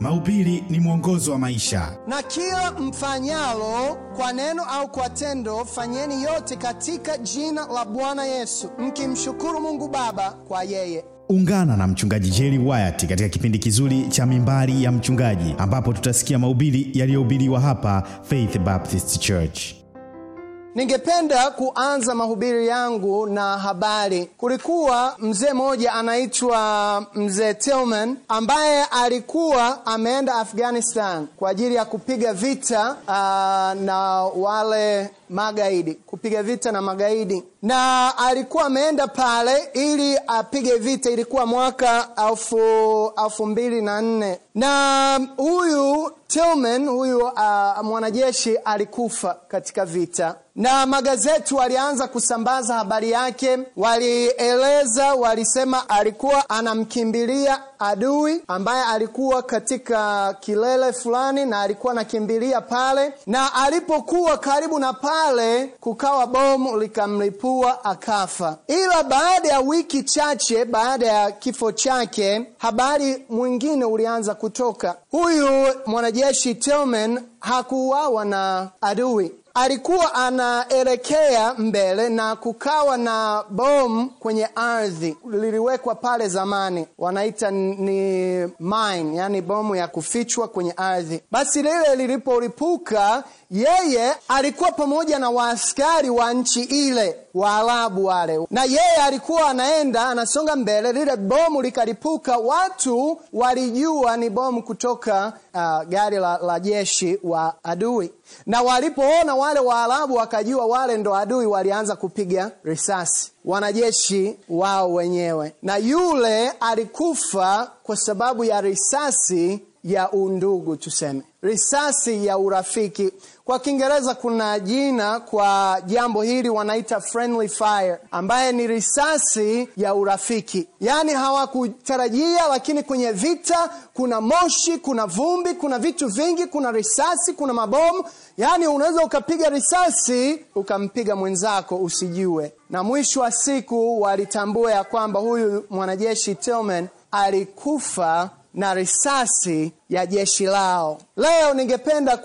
Mahubiri ni mwongozo wa maisha. Na kila mfanyalo kwa neno au kwa tendo, fanyeni yote katika jina la Bwana Yesu, mkimshukuru Mungu Baba kwa yeye. Ungana na mchungaji Jerry Wyatt katika kipindi kizuri cha Mimbari ya Mchungaji, ambapo tutasikia mahubiri yaliyohubiriwa hapa Faith Baptist Church. Ningependa kuanza mahubiri yangu na habari. Kulikuwa mzee mmoja anaitwa mzee Tillman ambaye alikuwa ameenda Afghanistan kwa ajili ya kupiga vita uh, na wale magaidi, kupiga vita na magaidi, na alikuwa ameenda pale ili apige vita. Ilikuwa mwaka elfu elfu mbili na nne na huyu Tillman huyu uh, mwanajeshi alikufa katika vita, na magazeti walianza kusambaza habari yake. Walieleza, walisema alikuwa anamkimbilia adui ambaye alikuwa katika kilele fulani, na alikuwa anakimbilia pale, na alipokuwa karibu na pale, kukawa bomu likamlipua akafa. Ila baada ya wiki chache baada ya kifo chake, habari mwingine ulianza kutoka. Huyu mwanajeshi Tillman hakuuawa na adui alikuwa anaelekea mbele na kukawa na bomu kwenye ardhi liliwekwa pale zamani, wanaita ni mine, yani bomu ya kufichwa kwenye ardhi. Basi lile lilipolipuka, yeye alikuwa pamoja na waaskari wa nchi ile, Waarabu wale, na yeye alikuwa anaenda anasonga mbele, lile bomu likalipuka. Watu walijua ni bomu kutoka uh, gari la, la jeshi wa adui, na walipoona wale Waarabu wakajua wale ndo adui, walianza kupiga risasi wanajeshi wao wenyewe, na yule alikufa kwa sababu ya risasi ya undugu, tuseme risasi ya urafiki. Kwa Kiingereza kuna jina kwa jambo hili wanaita friendly fire, ambaye ni risasi ya urafiki. Yaani hawakutarajia, lakini kwenye vita kuna moshi, kuna vumbi, kuna vitu vingi, kuna risasi, kuna mabomu. Yaani unaweza ukapiga risasi ukampiga mwenzako usijue, na mwisho wa siku walitambua ya kwamba huyu mwanajeshi Tillman alikufa na risasi ya jeshi lao. Leo ningependa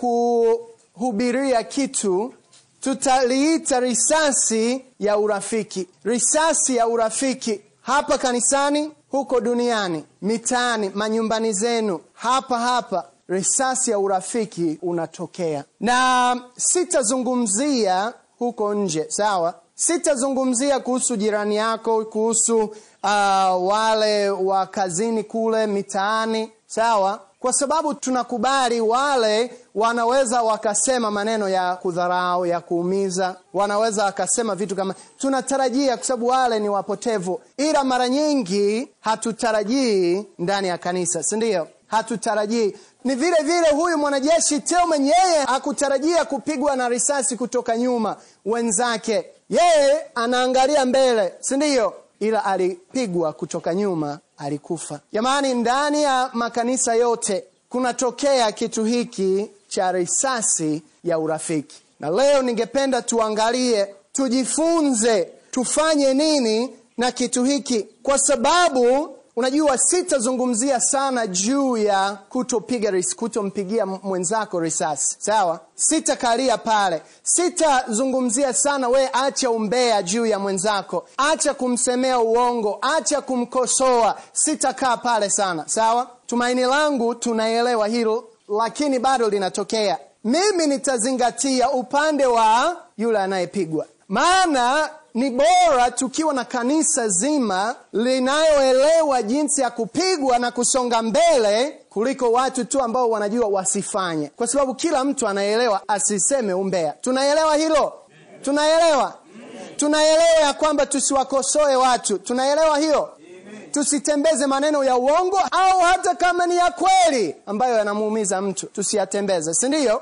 kuhubiria kitu tutaliita risasi ya urafiki. Risasi ya urafiki hapa kanisani, huko duniani, mitaani, manyumbani zenu, hapa hapa risasi ya urafiki unatokea, na sitazungumzia huko nje, sawa? Sitazungumzia kuhusu jirani yako, kuhusu uh, wale wa kazini kule mitaani, sawa? Kwa sababu tunakubali wale wanaweza wakasema maneno ya kudharau, ya kuumiza, wanaweza wakasema vitu kama, tunatarajia kwa sababu wale ni wapotevu, ila mara nyingi hatutarajii ndani ya kanisa, si ndio? Hatutarajii. Ni vile vile huyu mwanajeshi Tillman, yeye hakutarajia kupigwa na risasi kutoka nyuma wenzake yeye anaangalia mbele, si ndio? Ila alipigwa kutoka nyuma, alikufa. Jamani, ndani ya makanisa yote kunatokea kitu hiki cha risasi ya urafiki, na leo ningependa tuangalie, tujifunze, tufanye nini na kitu hiki, kwa sababu Unajua, sitazungumzia sana juu ya kutopiga risasi, kutompigia mwenzako risasi, sawa? Sitakalia pale, sitazungumzia sana we, acha umbea juu ya mwenzako, acha kumsemea uongo, acha kumkosoa. Sitakaa pale sana, sawa? Tumaini langu tunaelewa hilo, lakini bado linatokea. Mimi nitazingatia upande wa yule anayepigwa, maana ni bora tukiwa na kanisa zima linayoelewa jinsi ya kupigwa na kusonga mbele kuliko watu tu ambao wanajua wasifanye, kwa sababu kila mtu anaelewa asiseme umbea. Tunaelewa hilo? Tunaelewa, tunaelewa ya kwamba tusiwakosoe watu. Tunaelewa hiyo, tusitembeze maneno ya uongo, au hata kama ni ya kweli ambayo yanamuumiza mtu tusiyatembeze, si ndio?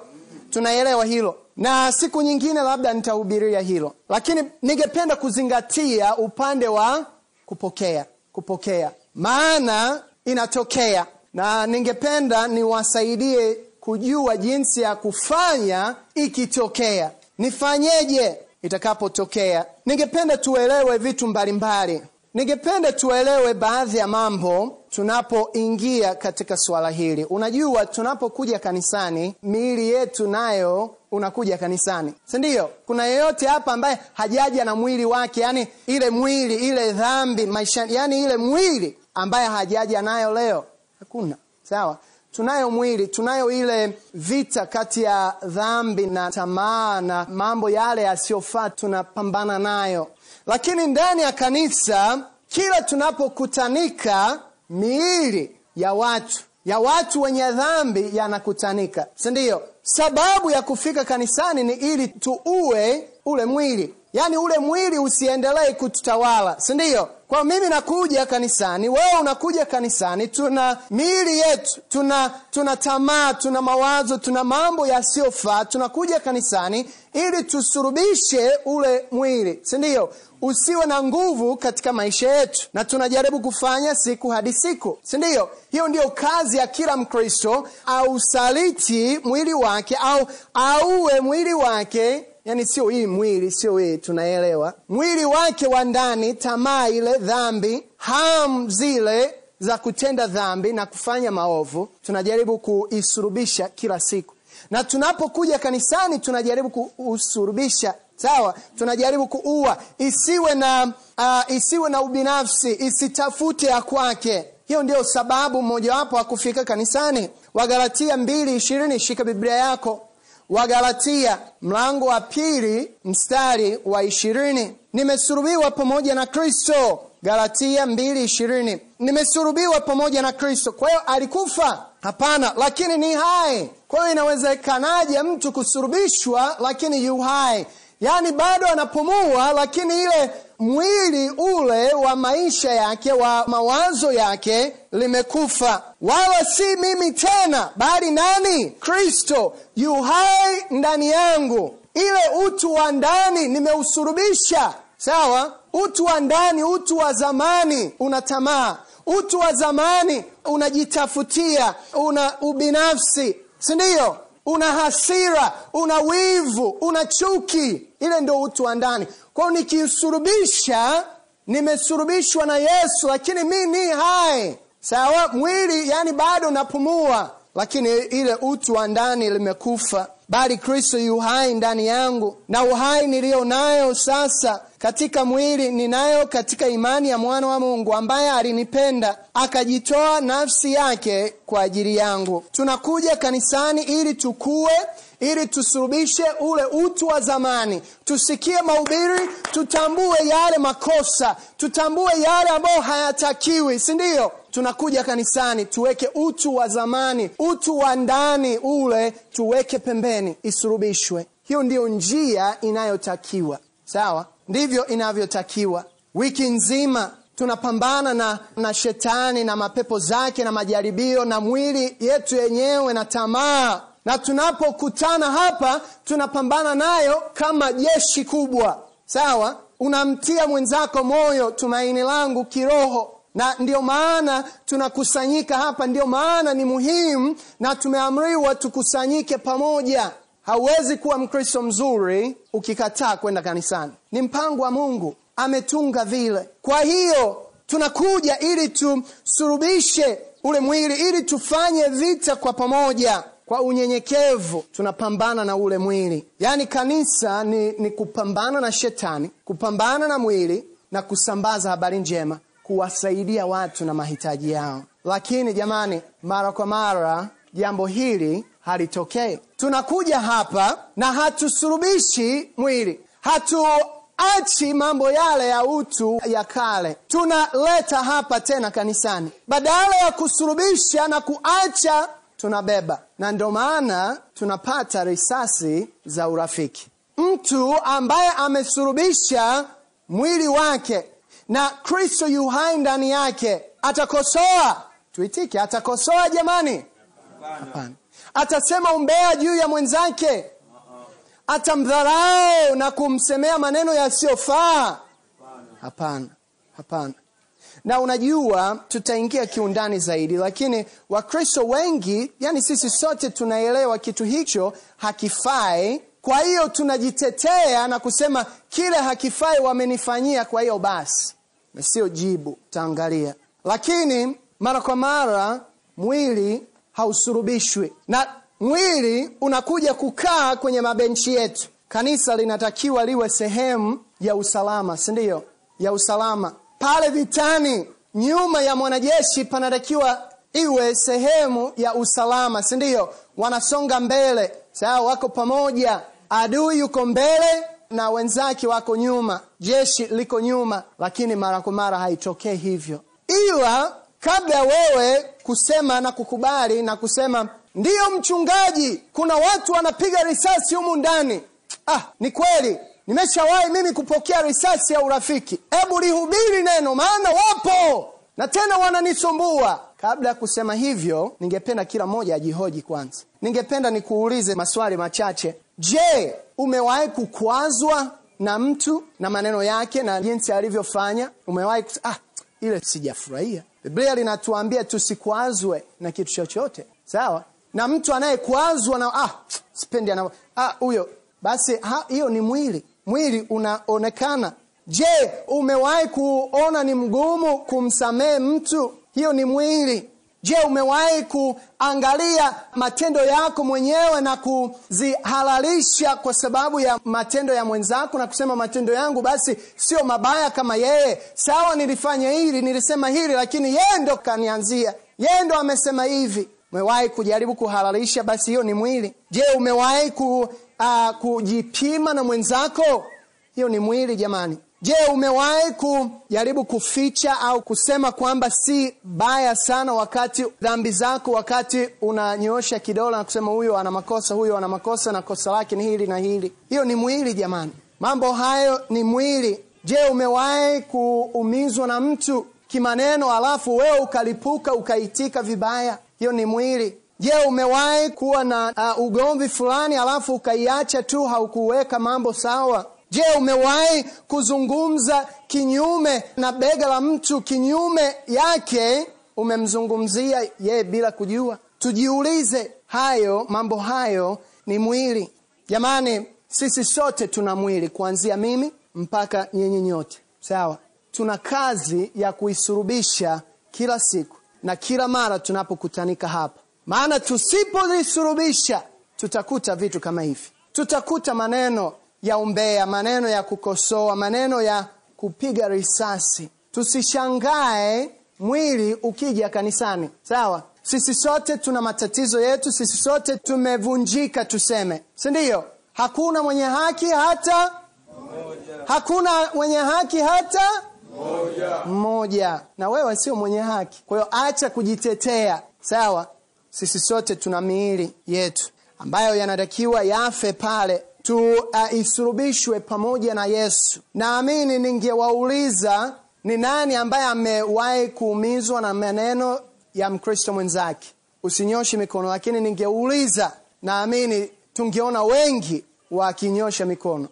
Tunaelewa hilo na siku nyingine labda nitahubiria hilo, lakini ningependa kuzingatia upande wa kupokea. Kupokea maana inatokea, na ningependa niwasaidie kujua jinsi ya kufanya ikitokea. Nifanyeje itakapotokea? Ningependa tuelewe vitu mbalimbali. Ningependa tuelewe baadhi ya mambo tunapoingia katika swala hili. Unajua, tunapokuja kanisani, miili yetu nayo unakuja kanisani, si ndio? Kuna yeyote hapa ambaye hajaja na mwili wake, yani ile mwili ile dhambi maisha, yani ile mwili ambaye hajaja nayo leo? Hakuna. Sawa, tunayo mwili, tunayo ile vita kati ya dhambi na tamaa na mambo yale yasiyofaa, tunapambana nayo. Lakini ndani ya kanisa, kila tunapokutanika, miili ya watu ya watu wenye dhambi yanakutanika, si ndio? Sababu ya kufika kanisani ni ili tuue ule mwili, yaani ule mwili usiendelee kututawala, si ndio? Kwa mimi nakuja kanisani, wewe unakuja kanisani, tuna miili yetu, tuna tuna tamaa, tuna mawazo, tuna mambo yasiyofaa. Tunakuja kanisani ili tusurubishe ule mwili, si ndio? Usiwe na nguvu katika maisha yetu, na tunajaribu kufanya siku hadi siku, si ndio? Hiyo ndiyo kazi ya kila Mkristo, ausaliti mwili wake au auwe mwili wake Yani sio hii mwili, sio hii, tunaelewa mwili wake wa ndani, tamaa ile, dhambi, hamu zile za kutenda dhambi na kufanya maovu, tunajaribu kuisurubisha kila siku, na tunapokuja kanisani tunajaribu kuusurubisha. Sawa, tunajaribu kuua, isiwe na uh, isiwe na ubinafsi, isitafute ya kwake. Hiyo ndio sababu mmojawapo wa kanisani. Wagalatia mbili ishirini, shika Biblia yako Wagalatia mlango wa pili mstari wa ishirini. Nimesurubiwa pamoja na Kristo. Galatia mbili ishirini. Nimesurubiwa pamoja na Kristo. Kwa hiyo alikufa? Hapana, lakini ni hai. Kwa hiyo inawezekanaje mtu kusurubishwa lakini yu hai? Yaani bado anapumua, lakini ile mwili ule wa maisha yake wa mawazo yake limekufa. Wala si mimi tena, bali nani? Kristo yu hai ndani yangu. Ile utu wa ndani nimeusurubisha. Sawa, utu wa ndani, utu wa zamani una tamaa, utu wa zamani unajitafutia, una ubinafsi, si ndio? Una hasira, una wivu, una chuki. Ile ndio utu wa ndani. Kwao nikisurubisha, nimesurubishwa na Yesu, lakini mi ni hai. Sawa, mwili yani bado napumua, lakini ile utu wa ndani limekufa. Bali Kristo yu hai ndani yangu, na uhai niliyo nayo sasa katika mwili ninayo katika imani ya mwana wa Mungu ambaye alinipenda akajitoa nafsi yake kwa ajili yangu. Tunakuja kanisani ili tukue, ili tusurubishe ule utu wa zamani, tusikie mahubiri, tutambue yale makosa, tutambue yale ambayo hayatakiwi, si ndio? Tunakuja kanisani tuweke utu wa zamani, utu wa ndani ule tuweke pembeni, isurubishwe. Hiyo ndiyo njia inayotakiwa. Sawa, ndivyo inavyotakiwa. Wiki nzima tunapambana na, na shetani na mapepo zake na majaribio na mwili yetu yenyewe na tamaa, na tunapokutana hapa tunapambana nayo kama jeshi kubwa. Sawa, unamtia mwenzako moyo, tumaini langu kiroho na ndio maana tunakusanyika hapa, ndio maana ni muhimu na tumeamriwa tukusanyike pamoja. Hauwezi kuwa Mkristo mzuri ukikataa kwenda kanisani. Ni mpango wa Mungu, ametunga vile. Kwa hiyo tunakuja ili tusurubishe ule mwili, ili tufanye vita kwa pamoja, kwa unyenyekevu. Tunapambana na ule mwili, yaani kanisa ni, ni kupambana na shetani, kupambana na mwili na kusambaza habari njema kuwasaidia watu na mahitaji yao. Lakini jamani, mara kwa mara jambo hili halitokei. Tunakuja hapa na hatusurubishi mwili, hatuachi mambo yale ya utu ya kale, tunaleta hapa tena kanisani, badala ya kusurubisha na kuacha tunabeba, na ndio maana tunapata risasi za urafiki. Mtu ambaye amesurubisha mwili wake na Kristo yu hai ndani yake, atakosoa. Tuitike, atakosoa jamani? Hapana. Atasema umbea juu ya mwenzake? Atamdharau na kumsemea maneno yasiyofaa? Hapana, hapana. Na unajua, tutaingia kiundani zaidi, lakini Wakristo wengi, yani sisi sote tunaelewa kitu hicho hakifai. Kwa hiyo tunajitetea na kusema kile hakifai wamenifanyia, kwa hiyo basi, sio jibu. Taangalia, lakini mara kwa mara mwili hausurubishwi. Na mwili unakuja kukaa kwenye mabenchi yetu. Kanisa linatakiwa liwe sehemu ya usalama si ndio? Ya usalama. Pale vitani nyuma ya mwanajeshi panatakiwa iwe sehemu ya usalama si ndio? Wanasonga mbele. Sawa wako pamoja. Adui yuko mbele na wenzake wako nyuma. Jeshi liko nyuma lakini mara kwa mara haitokee hivyo. Ila kabla ya wewe kusema na kukubali na kusema ndiyo mchungaji kuna watu wanapiga risasi humu ndani. Ah ni kweli. Nimeshawahi mimi kupokea risasi ya urafiki. Hebu lihubiri neno maana wapo. Na tena wananisumbua. Kabla ya kusema hivyo ningependa kila mmoja ajihoji kwanza. Ningependa nikuulize maswali machache. Je umewahi kukwazwa na mtu na maneno yake na jinsi alivyofanya? Umewahi ah, ile sijafurahia biblia linatuambia tusikwazwe na kitu chochote. Sawa? Na mtu anayekwazwa na ah, sipendi ana ah, huyo. Basi hiyo ni mwili. Mwili unaonekana. Je umewahi kuona ni mgumu kumsamehe mtu? Hiyo ni mwili je umewahi kuangalia matendo yako mwenyewe na kuzihalalisha kwa sababu ya matendo ya mwenzako na kusema matendo yangu basi sio mabaya kama yeye? Sawa nilifanya hili nilisema hili lakini yeye ndo kanianzia. Yeye ndo amesema hivi. Umewahi kujaribu kuhalalisha? Basi hiyo ni mwili. Je umewahi ku, uh, kujipima na mwenzako? Hiyo ni mwili jamani je umewahi kujaribu kuficha au kusema kwamba si baya sana wakati dhambi zako wakati unanyoosha kidole na kusema huyo ana makosa huyo ana makosa na kosa lake ni hili na hili? Hiyo ni mwili jamani. Mambo hayo ni mwili. Je umewahi kuumizwa na mtu kimaneno alafu wewe ukalipuka ukaitika vibaya? Hiyo ni mwili. Je umewahi kuwa na uh, ugomvi fulani alafu ukaiacha tu haukuweka mambo sawa je umewahi kuzungumza kinyume na bega la mtu kinyume yake? Umemzungumzia yeye bila kujua. Tujiulize hayo mambo hayo ni mwili. Jamani sisi sote tuna mwili kuanzia mimi mpaka nyinyi nyote. Sawa. Tuna kazi ya kuisurubisha kila siku na kila mara tunapokutanika hapa. Maana tusipozisurubisha tutakuta vitu kama hivi. Tutakuta maneno ya umbea maneno ya kukosoa maneno ya kupiga risasi. Tusishangae mwili ukija kanisani. Sawa? Sisi sote tuna matatizo yetu sisi sote tumevunjika tuseme. Si ndiyo hakuna mwenye haki hata Moja. hakuna mwenye haki hata Moja. mmoja na wewe sio mwenye haki. Kwa hiyo acha kujitetea. Sawa? Sisi sote tuna miili yetu ambayo yanatakiwa yafe pale tuisurubishwe uh, pamoja na yesu. Naamini ningewauliza ni nani ambaye amewahi kuumizwa na maneno ya mkristo mwenzake? Usinyoshe mikono lakini ningeuliza naamini tungeona wengi wakinyosha mikono.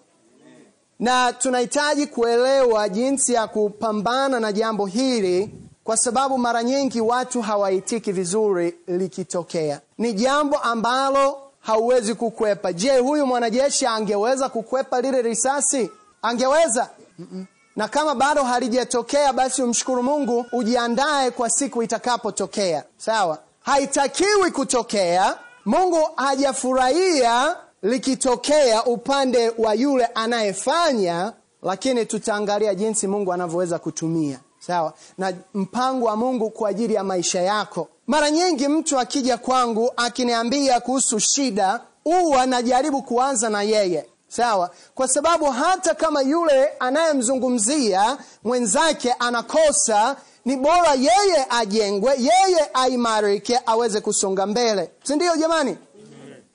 Na tunahitaji kuelewa jinsi ya kupambana na jambo hili kwa sababu mara nyingi watu hawaitiki vizuri likitokea. Ni jambo ambalo hauwezi kukwepa. Je huyu mwanajeshi angeweza kukwepa lile risasi? Angeweza? Mm-mm. na kama bado halijatokea basi umshukuru mungu ujiandae kwa siku itakapotokea. Sawa? Haitakiwi kutokea. Mungu hajafurahia likitokea upande wa yule anayefanya lakini tutaangalia jinsi mungu anavyoweza kutumia. Sawa? Na mpango wa mungu kwa ajili ya maisha yako mara nyingi mtu akija kwangu akiniambia kuhusu shida huwa najaribu kuanza na yeye. Sawa? Kwa sababu hata kama yule anayemzungumzia mwenzake anakosa ni bora yeye ajengwe yeye aimarike aweze kusonga mbele. Si ndio jamani?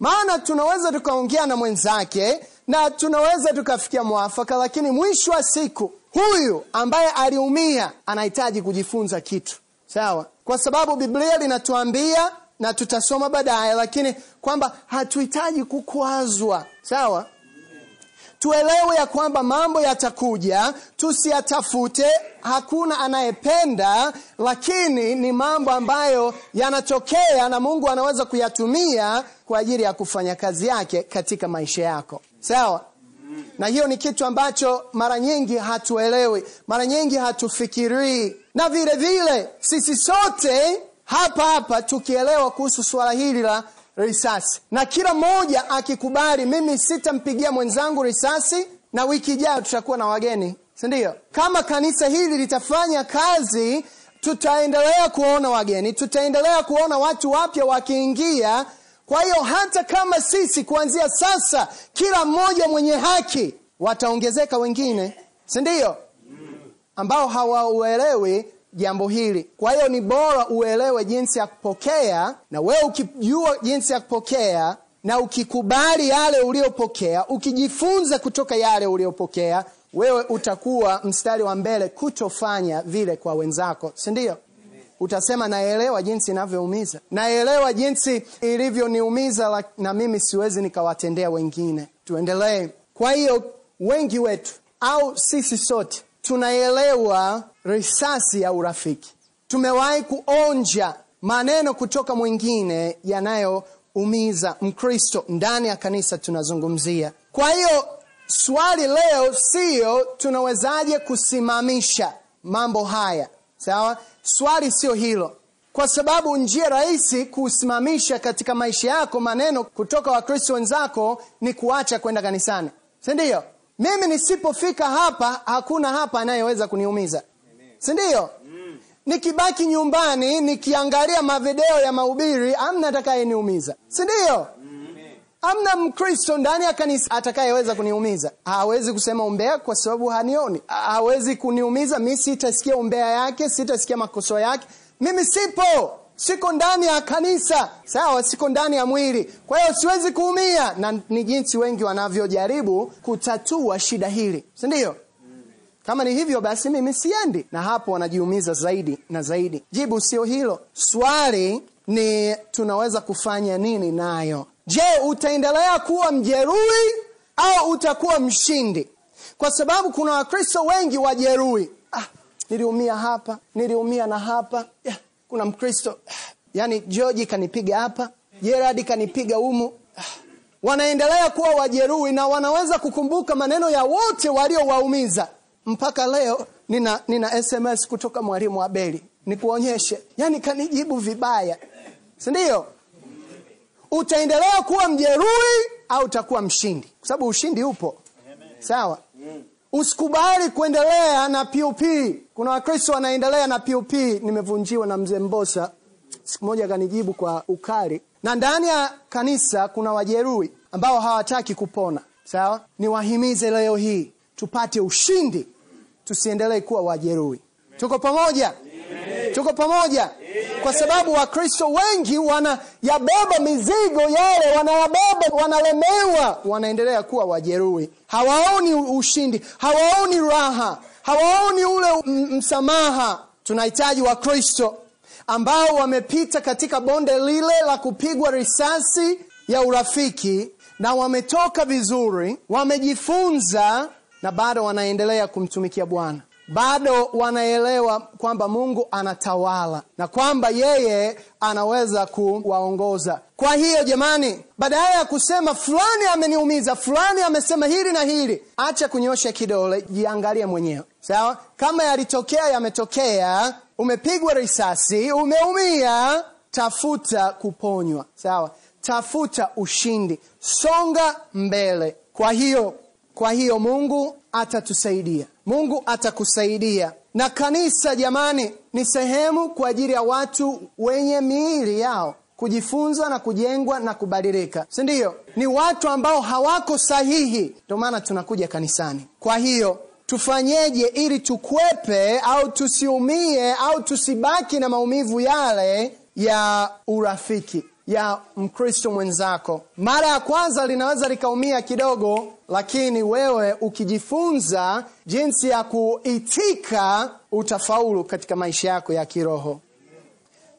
Maana tunaweza tukaongea na mwenzake na tunaweza tukafikia mwafaka lakini mwisho wa siku huyu ambaye aliumia anahitaji kujifunza kitu. Sawa kwa sababu biblia linatuambia na tutasoma baadaye lakini kwamba hatuhitaji kukwazwa. Sawa? Tuelewe ya kwamba mambo yatakuja tusiyatafute hakuna anayependa lakini ni mambo ambayo yanatokea na mungu anaweza kuyatumia kwa ajili ya kufanya kazi yake katika maisha yako. Sawa? Na hiyo ni kitu ambacho mara nyingi hatuelewi mara nyingi hatufikirii na vile vile sisi sote hapa hapa tukielewa kuhusu suala hili la risasi. Na kila mmoja akikubali mimi sitampigia mwenzangu risasi na wiki ijayo tutakuwa na wageni. Sindio kama kanisa hili litafanya kazi tutaendelea kuona wageni tutaendelea kuona watu wapya wakiingia. Kwa hiyo hata kama sisi kuanzia sasa kila mmoja mwenye haki wataongezeka wengine. Sindio ambao hawauelewi jambo hili. Kwa hiyo ni bora uelewe jinsi ya kupokea na wewe ukijua jinsi ya kupokea na ukikubali yale uliopokea ukijifunza kutoka yale uliopokea wewe utakuwa mstari wa mbele kutofanya vile kwa wenzako sindio utasema naelewa jinsi inavyoumiza. Naelewa jinsi ilivyoniumiza na mimi siwezi nikawatendea wengine. Tuendelee. Kwa hiyo wengi wetu au sisi sote tunaelewa risasi ya urafiki. Tumewahi kuonja maneno kutoka mwingine yanayoumiza mkristo ndani ya kanisa tunazungumzia. Kwa hiyo swali leo siyo tunawezaje kusimamisha mambo haya. Sawa? Swali sio hilo. Kwa sababu njia rahisi kusimamisha katika maisha yako maneno kutoka wakristo wenzako ni kuacha kwenda kanisani. Sindio mimi nisipofika hapa hakuna hapa anayeweza kuniumiza. Sindio? Mm. nikibaki nyumbani nikiangalia mavideo ya mahubiri amna atakayeniumiza. Sindio? Amna mkristo ndani ya kanisa atakayeweza kuniumiza. Hawezi kusema umbea kwa sababu hanioni. Hawezi kuniumiza mi sitasikia umbea yake sitasikia makoso yake. Mimi sipo siko ndani ya kanisa. Sawa siko ndani ya mwili. Kwa hiyo siwezi kuumia. Na ni jinsi wengi wanavyojaribu kutatua shida hili. Sindio kama ni hivyo basi mimi siendi. Na hapo wanajiumiza zaidi na zaidi. Jibu sio hilo. Swali ni tunaweza kufanya nini nayo? Je utaendelea kuwa mjeruhi au utakuwa mshindi? Kwa sababu kuna wakristo wengi wajeruhi. Ah, niliumia hapa niliumia na hapa. Yeah, kuna mkristo yani George kanipiga hapa jeradi kanipiga humu. Wanaendelea kuwa wajeruhi na wanaweza kukumbuka maneno ya wote waliowaumiza. Mpaka leo nina, nina sms kutoka mwalimu abeli nikuonyeshe. Yani kanijibu vibaya. Sindio utaendelea kuwa mjeruhi au utakuwa mshindi? Kwa sababu ushindi upo. Sawa usikubali kuendelea na pup kuna wakristo wanaendelea na pup nimevunjiwa na mzee mbosa. Siku moja akanijibu kwa ukali. Na ndani ya kanisa kuna wajeruhi ambao hawataki kupona. Sawa? Niwahimize leo hii tupate ushindi. Tusiendelee kuwa wajeruhi. Tuko pamoja tuko pamoja. Kwa sababu wakristo wengi wanayabeba mizigo yale wanayabeba wanalemewa. Wanaendelea kuwa wajeruhi. Hawaoni ushindi hawaoni raha hawaoni ule msamaha tunahitaji wakristo ambao wamepita katika bonde lile la kupigwa risasi ya urafiki na wametoka vizuri wamejifunza na bado wanaendelea kumtumikia bwana bado wanaelewa kwamba mungu anatawala na kwamba yeye anaweza kuwaongoza. Kwa hiyo jamani badala ya kusema fulani ameniumiza fulani amesema hili na hili acha kunyosha kidole jiangalie mwenyewe. Sawa? Kama yalitokea yametokea. Umepigwa risasi umeumia. Tafuta kuponywa. Sawa? Tafuta ushindi. Songa mbele. Kwa hiyo kwa hiyo mungu atatusaidia mungu atakusaidia. Na kanisa jamani ni sehemu kwa ajili ya watu wenye miili yao kujifunza na kujengwa na kubadilika. Si ndiyo ni watu ambao hawako sahihi. Ndio maana tunakuja kanisani. Kwa hiyo tufanyeje ili tukwepe au tusiumie au tusibaki na maumivu yale ya urafiki ya mkristo mwenzako. Mara ya kwanza linaweza likaumia kidogo lakini wewe ukijifunza jinsi ya kuitika utafaulu katika maisha yako ya kiroho.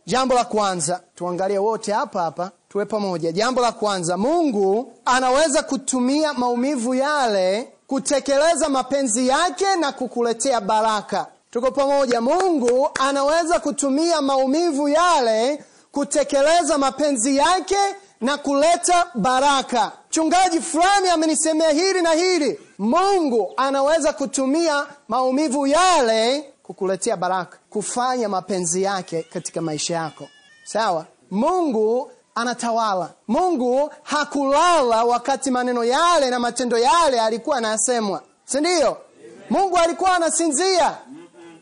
Jambo la kwanza tuangalie wote hapa hapa tuwe pamoja. Jambo la kwanza mungu anaweza kutumia maumivu yale kutekeleza mapenzi yake na kukuletea baraka. Tuko pamoja. Mungu anaweza kutumia maumivu yale kutekeleza mapenzi yake na kuleta baraka mchungaji fulani amenisemea hili na hili mungu anaweza kutumia maumivu yale kukuletea baraka, kufanya mapenzi yake katika maisha yako. Sawa? Mungu anatawala. Mungu hakulala wakati maneno yale na matendo yale alikuwa anasemwa, si ndio? Mungu alikuwa anasinzia?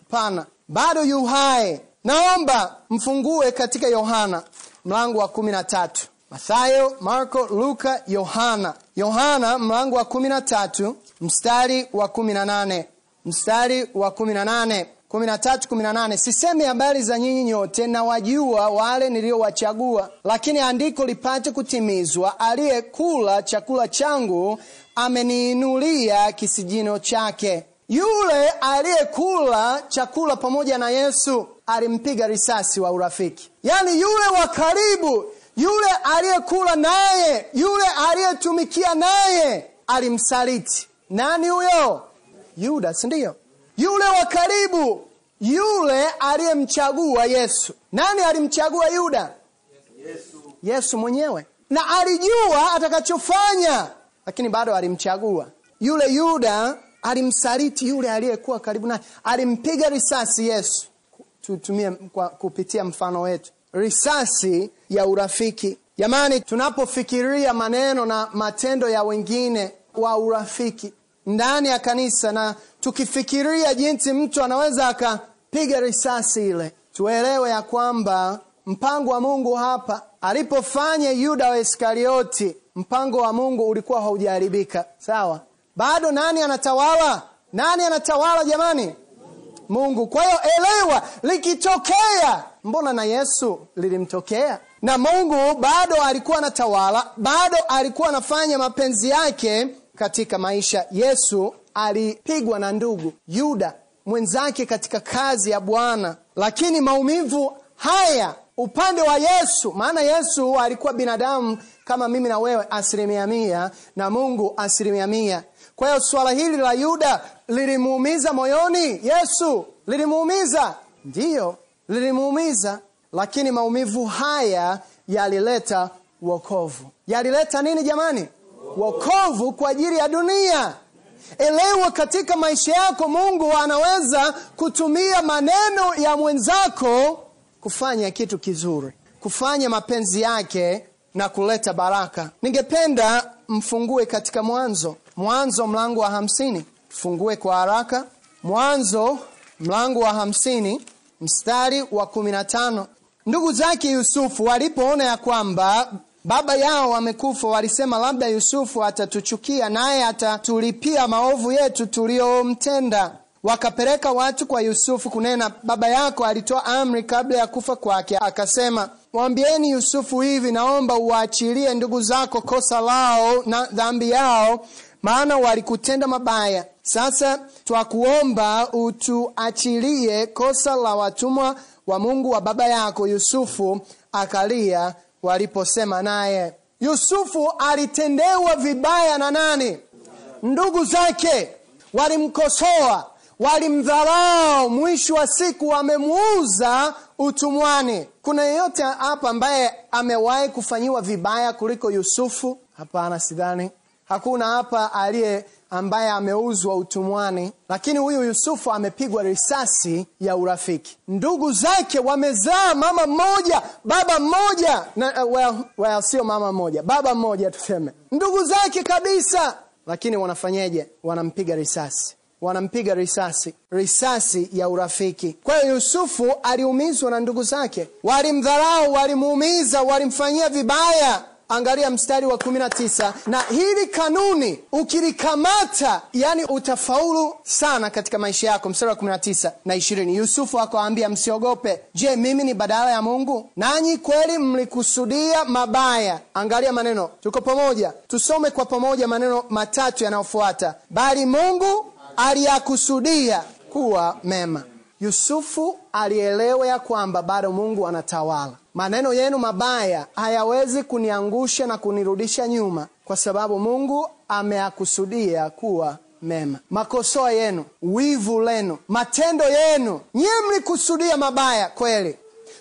Pana, bado yu hai. Naomba mfungue katika Yohana mlango wa kumi na tatu. Mathayo, Marko, Luka, Yohana. Yohana mlango wa kumi na tatu mstari wa kumi na nane mstari wa kumi na nane kumi na tatu kumi na nane Sisemi habari za nyinyi nyote, na wajua wale niliowachagua, lakini andiko lipate kutimizwa, aliyekula chakula changu ameniinulia kisijino chake. Yule aliyekula chakula pamoja na Yesu alimpiga risasi wa urafiki, yaani yule wa karibu, yule aliyekula naye, yule aliyetumikia naye alimsaliti. Nani huyo? Yuda, si ndio? Yule wa karibu, yule aliyemchagua Yesu. Nani alimchagua Yuda? Yesu. Yesu mwenyewe, na alijua atakachofanya, lakini bado alimchagua. Yule Yuda alimsaliti yule aliyekuwa karibu naye, alimpiga risasi Yesu. Tutumie kwa kupitia mfano wetu, risasi ya urafiki. Jamani, tunapofikiria maneno na matendo ya wengine wa urafiki ndani ya kanisa na tukifikiria jinsi mtu anaweza akapiga risasi ile, tuelewe ya kwamba mpango wa Mungu hapa alipofanya Yuda wa Iskarioti, mpango wa Mungu ulikuwa haujaharibika. Sawa, bado nani anatawala? Nani anatawala jamani? Mungu. Kwa hiyo elewa, likitokea, mbona na Yesu lilimtokea, na Mungu bado alikuwa anatawala, bado alikuwa anafanya mapenzi yake katika maisha. Yesu alipigwa na ndugu Yuda mwenzake katika kazi ya Bwana, lakini maumivu haya upande wa Yesu, maana Yesu alikuwa binadamu kama mimi na wewe asilimia mia na Mungu asilimia mia. Kwa hiyo swala hili la Yuda lilimuumiza moyoni Yesu, lilimuumiza ndiyo, lilimuumiza, lakini maumivu haya yalileta wokovu. Yalileta nini jamani? Wokovu kwa ajili ya dunia. Elewa, katika maisha yako Mungu anaweza kutumia maneno ya mwenzako kufanya kitu kizuri, kufanya mapenzi yake na kuleta baraka. Ningependa mfungue katika Mwanzo, Mwanzo mlango wa hamsini. Tufungue kwa haraka, Mwanzo mlango wa hamsini mstari wa kumi na tano. Ndugu zake Yusufu walipoona ya kwamba baba yao wamekufa, walisema labda Yusufu atatuchukia naye atatulipia maovu yetu tuliyomtenda. Wakapeleka watu kwa Yusufu kunena, baba yako alitoa amri kabla ya kufa kwake, akasema, mwambieni Yusufu hivi, naomba uwaachilie ndugu zako kosa lao na dhambi yao, maana walikutenda mabaya. Sasa twakuomba utuachilie kosa la watumwa wa Mungu wa baba yako. Yusufu akalia waliposema naye. Yusufu alitendewa vibaya na nani? Ndugu zake walimkosoa, walimdharau, mwisho wa siku wamemuuza utumwani. Kuna yeyote hapa ambaye amewahi kufanyiwa vibaya kuliko Yusufu? Hapana, sidhani. Hakuna hapa aliye ambaye ameuzwa utumwani, lakini huyu Yusufu amepigwa risasi ya urafiki. Ndugu zake wamezaa mama mmoja baba mmoja uh, well, well, sio mama mmoja baba mmoja tuseme, ndugu zake kabisa, lakini wanafanyeje? Wanampiga risasi, wanampiga risasi, risasi ya urafiki. Kwa hiyo Yusufu aliumizwa na ndugu zake, walimdharau, walimuumiza, walimfanyia vibaya. Angalia mstari wa kumi na tisa. Na hili kanuni ukilikamata, yani utafaulu sana katika maisha yako. Mstari wa kumi na tisa na ishirini. Yusufu akawaambia, msiogope. Je, mimi ni badala ya Mungu? Nanyi kweli mlikusudia mabaya. Angalia maneno, tuko pamoja, tusome kwa pamoja maneno matatu yanayofuata. Bali Mungu aliyakusudia kuwa mema. Yusufu alielewa ya kwamba bado Mungu anatawala. Maneno yenu mabaya hayawezi kuniangusha na kunirudisha nyuma, kwa sababu Mungu ameyakusudia kuwa mema. Makosoa yenu, wivu lenu, matendo yenu, nyiye mlikusudia mabaya kweli.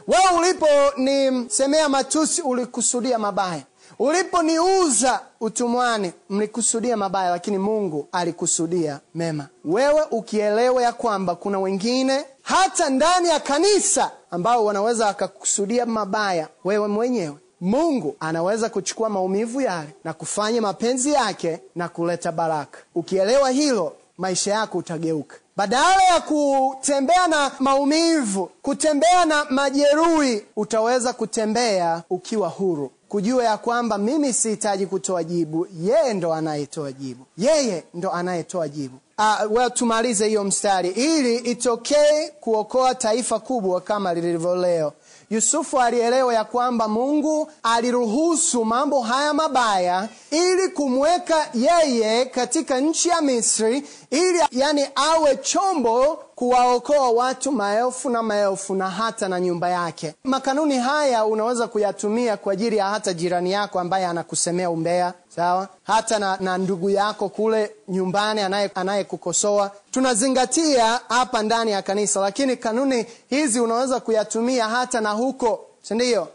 Wewe uliponisemea matusi, ulikusudia mabaya. Uliponiuza utumwani, mlikusudia mabaya, lakini Mungu alikusudia mema. Wewe ukielewa ya kwamba kuna wengine hata ndani ya kanisa ambao wanaweza wakakusudia mabaya wewe mwenyewe. Mungu anaweza kuchukua maumivu yale na kufanya mapenzi yake na kuleta baraka. Ukielewa hilo maisha yako utageuka badala ya kutembea na maumivu kutembea na majeruhi utaweza kutembea ukiwa huru. Kujua ya kwamba mimi sihitaji kutoa jibu yeye ndo anayetoa jibu. Yeye ndo anayetoa jibu. Uh, well, tumalize hiyo mstari. Ili itokee kuokoa taifa kubwa kama lilivyo leo yusufu alielewa ya kwamba mungu aliruhusu mambo haya mabaya ili kumweka yeye katika nchi ya misri ili yani awe chombo kuwaokoa watu maelfu na maelfu na hata na nyumba yake. Makanuni haya unaweza kuyatumia kwa ajili ya hata jirani yako ambaye anakusemea umbea sawa? Hata na, na ndugu yako kule nyumbani anayekukosoa. Tunazingatia hapa ndani ya kanisa lakini kanuni hizi unaweza kuyatumia hata na huko sindio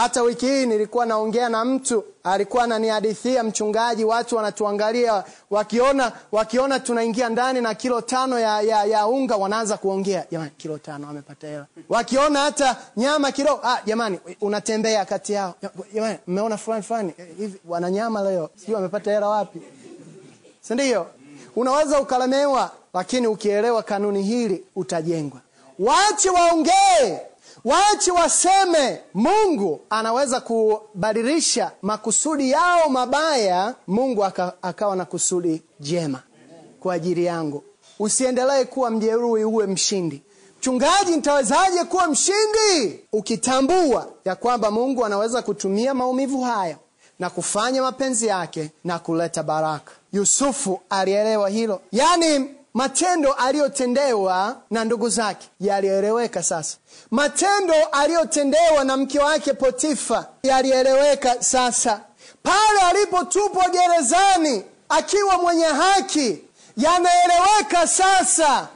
hata wiki hii nilikuwa naongea na mtu alikuwa ananihadithia mchungaji watu wanatuangalia wakiona wakiona tunaingia ndani na kilo tano ya, ya, ya unga wanaanza kuongea jamani kilo tano amepata hela. Wakiona hata nyama kilo, ah, jamani unatembea kati yao. Jamani mmeona fulani fulani hivi wana nyama leo sijui amepata hela wapi. Sindio unaweza ukalemewa lakini ukielewa kanuni hili utajengwa. Wache waongee waache waseme mungu anaweza kubadilisha makusudi yao mabaya mungu akawa na kusudi jema kwa ajili yangu. Usiendelee kuwa mjeruhi uwe mshindi. Mchungaji nitawezaje kuwa mshindi? Ukitambua ya kwamba mungu anaweza kutumia maumivu haya na kufanya mapenzi yake na kuleta baraka. Yusufu alielewa hilo. Yaani matendo aliyotendewa na ndugu zake yalieleweka sasa. Matendo aliyotendewa na mke wake potifa yalieleweka sasa. Pale alipotupwa gerezani akiwa mwenye haki yanaeleweka sasa.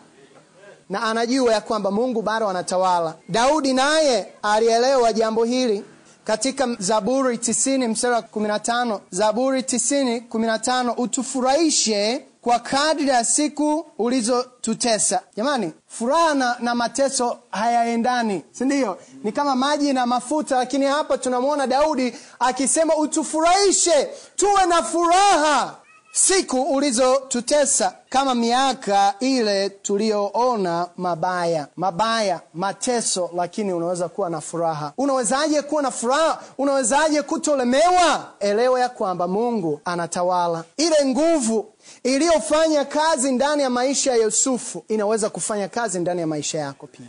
Na anajua ya kwamba mungu bado anatawala. Daudi naye alielewa jambo hili katika zaburi 90 mstari wa 15 zaburi 90 15 utufurahishe kwa kadri ya siku ulizotutesa. Jamani furaha na, na mateso hayaendani sindio ni kama maji na mafuta lakini hapa tunamwona daudi akisema utufurahishe tuwe na furaha siku ulizotutesa kama miaka ile tuliyoona mabaya. Mabaya mateso lakini unaweza kuwa na furaha. Unawezaje kuwa na furaha? Unawezaje kutolemewa? Elewa ya kwamba mungu anatawala. Ile nguvu iliyofanya kazi ndani ya maisha ya yusufu inaweza kufanya kazi ndani ya maisha yako pia.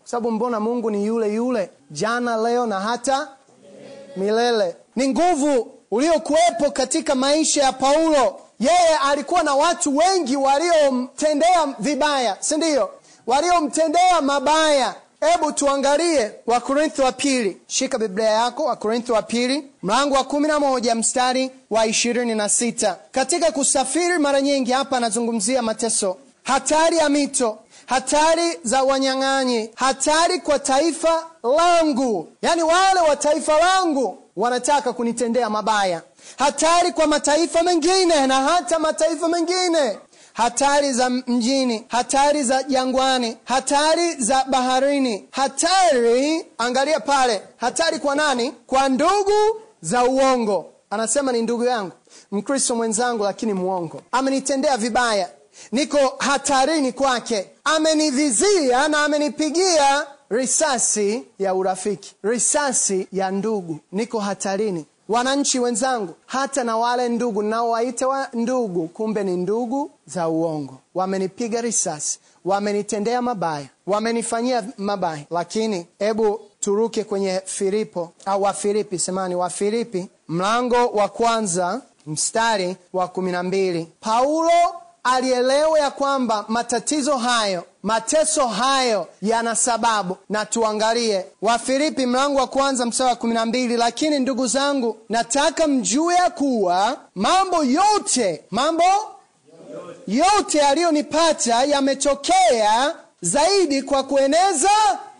Kwa sababu mbona mungu ni yule yule jana leo na hata milele. Ni nguvu uliokuwepo katika maisha ya paulo. Yeye alikuwa na watu wengi waliomtendea vibaya si ndio? Waliomtendea mabaya hebu tuangalie wakorintho wa pili. Shika biblia yako wakorintho wa pili mlango wa kumi na moja mstari wa ishirini na sita. Katika kusafiri mara nyingi hapa anazungumzia mateso. Hatari ya mito. Hatari za wanyang'anyi. Hatari kwa taifa langu. Yaani wale wa taifa langu wanataka kunitendea mabaya. Hatari kwa mataifa mengine na hata mataifa mengine hatari za mjini hatari za jangwani hatari za baharini. Hatari angalia pale. Hatari kwa nani? Kwa ndugu za uongo. Anasema ni ndugu yangu. Mkristo mwenzangu lakini mwongo. Amenitendea vibaya. Niko hatarini kwake. Amenivizia na amenipigia risasi ya urafiki risasi ya ndugu. Niko hatarini wananchi wenzangu hata na wale ndugu naowaita wa ndugu kumbe ni ndugu za uongo. Wamenipiga risasi wamenitendea mabaya wamenifanyia mabaya. Lakini hebu turuke kwenye filipo au wafilipi semani wafilipi mlango wa kwanza mstari wa kumi na mbili. Paulo alielewa ya kwamba matatizo hayo mateso hayo yana sababu. Na tuangalie. Wafilipi mlango wa kwanza mstari wa kumi na mbili. Lakini ndugu zangu nataka mjue ya kuwa mambo yote mambo yote yaliyonipata yametokea zaidi kwa kueneza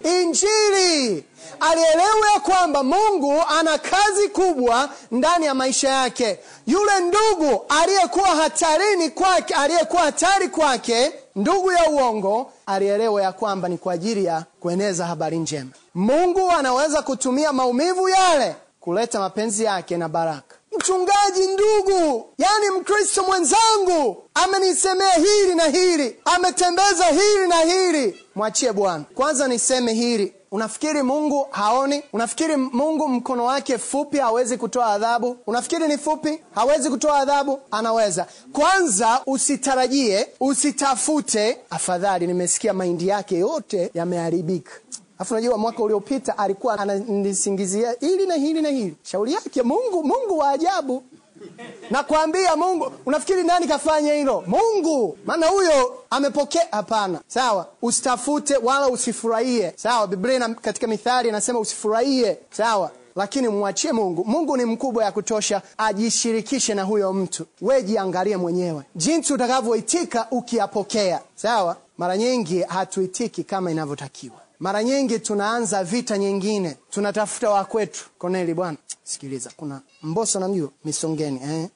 injili. Alielewa ya kwamba mungu ana kazi kubwa ndani ya maisha yake. Yule ndugu aliyekuwa hatarini kwake aliyekuwa hatari kwake ndugu ya uongo alielewa ya kwamba ni kwa ajili ya kueneza habari njema. Mungu anaweza kutumia maumivu yale kuleta mapenzi yake na baraka. Mchungaji ndugu yani mkristo mwenzangu amenisemea hili na hili ametembeza hili na hili. Mwachie bwana. Kwanza niseme hili unafikiri mungu haoni? Unafikiri mungu mkono wake fupi hawezi kutoa adhabu? Unafikiri ni fupi? Hawezi kutoa adhabu? Anaweza. Kwanza usitarajie usitafute. Afadhali nimesikia mahindi yake yote yameharibika. Alafu unajua mwaka uliopita alikuwa ananisingizia hili na hili na hili. Shauri yake mungu mungu wa ajabu nakwambia mungu unafikiri nani kafanya hilo? Mungu. Maana huyo amepokea. Hapana. Sawa usitafute wala usifurahie. Sawa biblia katika mithali inasema usifurahie. Sawa lakini mwachie mungu. Mungu ni mkubwa ya kutosha ajishirikishe na huyo mtu. We jiangalie mwenyewe. Jinsi utakavyoitika ukiyapokea. Sawa mara nyingi hatuitiki kama inavyotakiwa. Mara nyingi tunaanza vita nyingine. Tunatafuta wakwetu koneli bwana sikiliza kuna mboso namjua misongeni eh?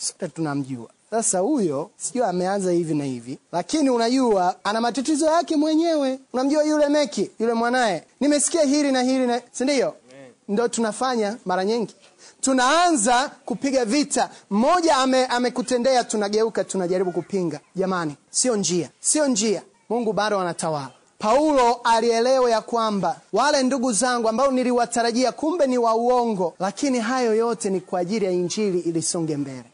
sote tunamjua. Sasa huyo sijua ameanza hivi na hivi lakini unajua ana matatizo yake mwenyewe. Unamjua yule meki yule mwanaye? Nimesikia hili na hili na sindio ndo tunafanya mara nyingi. Tunaanza kupiga vita. Mmoja ame- amekutendea tunageuka tunajaribu kupinga. Jamani sio njia sio njia. Mungu bado anatawala paulo alielewa ya kwamba wale ndugu zangu ambao niliwatarajia kumbe ni wa uongo lakini hayo yote ni kwa ajili ya injili ilisonge mbele.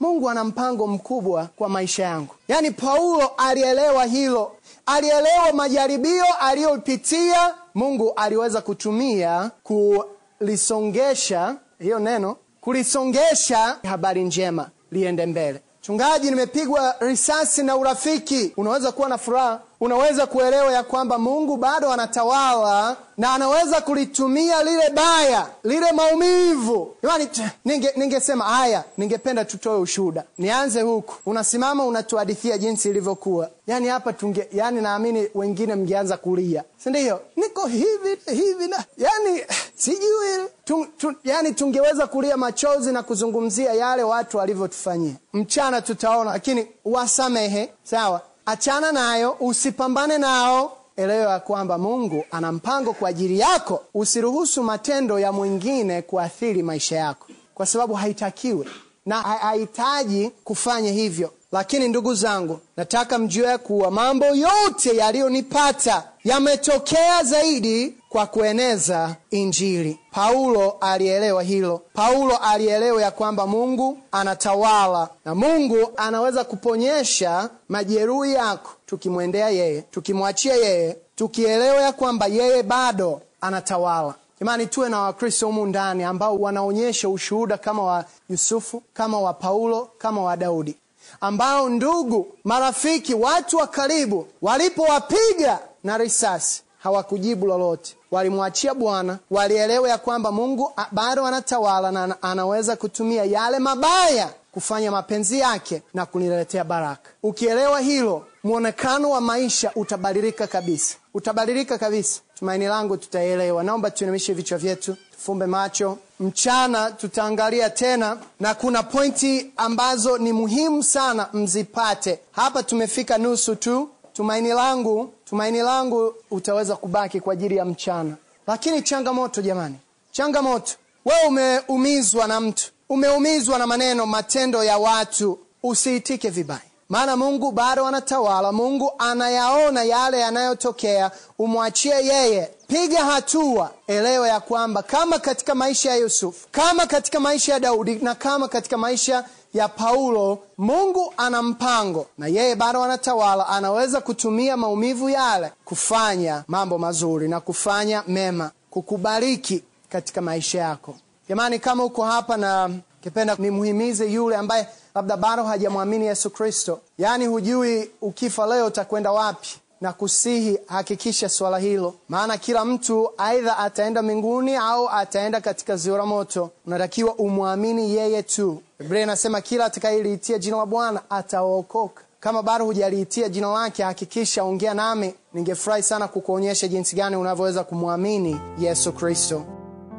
Mungu ana mpango mkubwa kwa maisha yangu. Yaani paulo alielewa hilo alielewa majaribio aliyopitia mungu aliweza kutumia kulisongesha hiyo neno kulisongesha habari njema liende mbele. Chungaji nimepigwa risasi na urafiki. Unaweza kuwa na furaha unaweza kuelewa ya kwamba mungu bado anatawala na anaweza kulitumia lile baya lile maumivu. Jamani, ninge ningesema haya ningependa tutoe ushuhuda. Nianze huku. Unasimama unatuhadithia jinsi ilivyokuwa. Yani hapa tunge yani naamini wengine mngeanza kulia. Sindio niko hivi hivi na yani sijui. Tu, tu, yani tungeweza kulia machozi na kuzungumzia yale watu walivyotufanyia. Mchana tutaona lakini wasamehe. Sawa achana nayo usipambane nao. Elewa ya kwamba mungu ana mpango kwa ajili yako. Usiruhusu matendo ya mwingine kuathiri maisha yako kwa sababu haitakiwi na hahitaji kufanya hivyo. Lakini ndugu zangu nataka mjue kuwa mambo yote yaliyonipata yametokea zaidi kwa kueneza injili. Paulo alielewa hilo. Paulo alielewa ya kwamba mungu anatawala na mungu anaweza kuponyesha majeruhi yako. Tukimwendea yeye tukimwachia yeye tukielewa ya kwamba yeye bado anatawala. Jamani tuwe na wakristo humu ndani ambao wanaonyesha ushuhuda kama wa yusufu kama wa paulo kama wa daudi. Ambao ndugu marafiki watu wa karibu walipowapiga na risasi hawakujibu lolote. Walimwachia bwana. Walielewa ya kwamba mungu bado anatawala na anaweza kutumia yale mabaya kufanya mapenzi yake na kuniletea baraka. Ukielewa hilo mwonekano wa maisha utabadilika kabisa. Utabadilika kabisa. Tumaini langu tutaelewa naomba tuinamishe vichwa vyetu tufumbe macho. Mchana tutaangalia tena na kuna pointi ambazo ni muhimu sana mzipate. Hapa tumefika nusu tu. Tumaini langu tumaini langu utaweza kubaki kwa ajili ya mchana. Lakini changamoto jamani changamoto. Wewe umeumizwa na mtu umeumizwa na maneno matendo ya watu usiitike vibaya. Maana mungu bado anatawala mungu anayaona yale yanayotokea. Umwachie yeye. Piga hatua. Elewa ya kwamba kama katika maisha ya yusufu kama katika maisha ya daudi na kama katika maisha ya paulo mungu ana mpango na yeye bado anatawala anaweza kutumia maumivu yale kufanya mambo mazuri na kufanya mema kukubariki katika maisha yako. Jamani kama uko hapa na kipenda nimhimize yule ambaye labda bado hajamwamini yesu kristo yaani hujui ukifa leo utakwenda wapi na kusihi hakikisha swala hilo maana kila mtu aidha ataenda mbinguni au ataenda katika ziwa la moto unatakiwa umwamini yeye tu biblia inasema kila atakayeliitia jina la bwana ataokoka Kama bado hujaliitia jina lake, hakikisha ongea nami. Ningefurahi sana kukuonyesha jinsi gani unavyoweza kumwamini Yesu Kristo.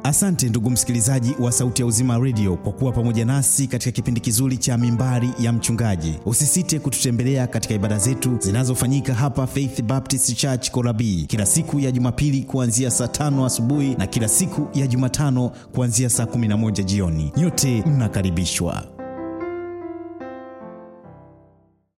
Asante ndugu msikilizaji wa Sauti ya Uzima Radio kwa kuwa pamoja nasi katika kipindi kizuri cha Mimbari ya Mchungaji. Usisite kututembelea katika ibada zetu zinazofanyika hapa Faith Baptist Church Korabii, kila siku ya Jumapili kuanzia saa tano asubuhi na kila siku ya Jumatano kuanzia saa 11 jioni. Nyote mnakaribishwa.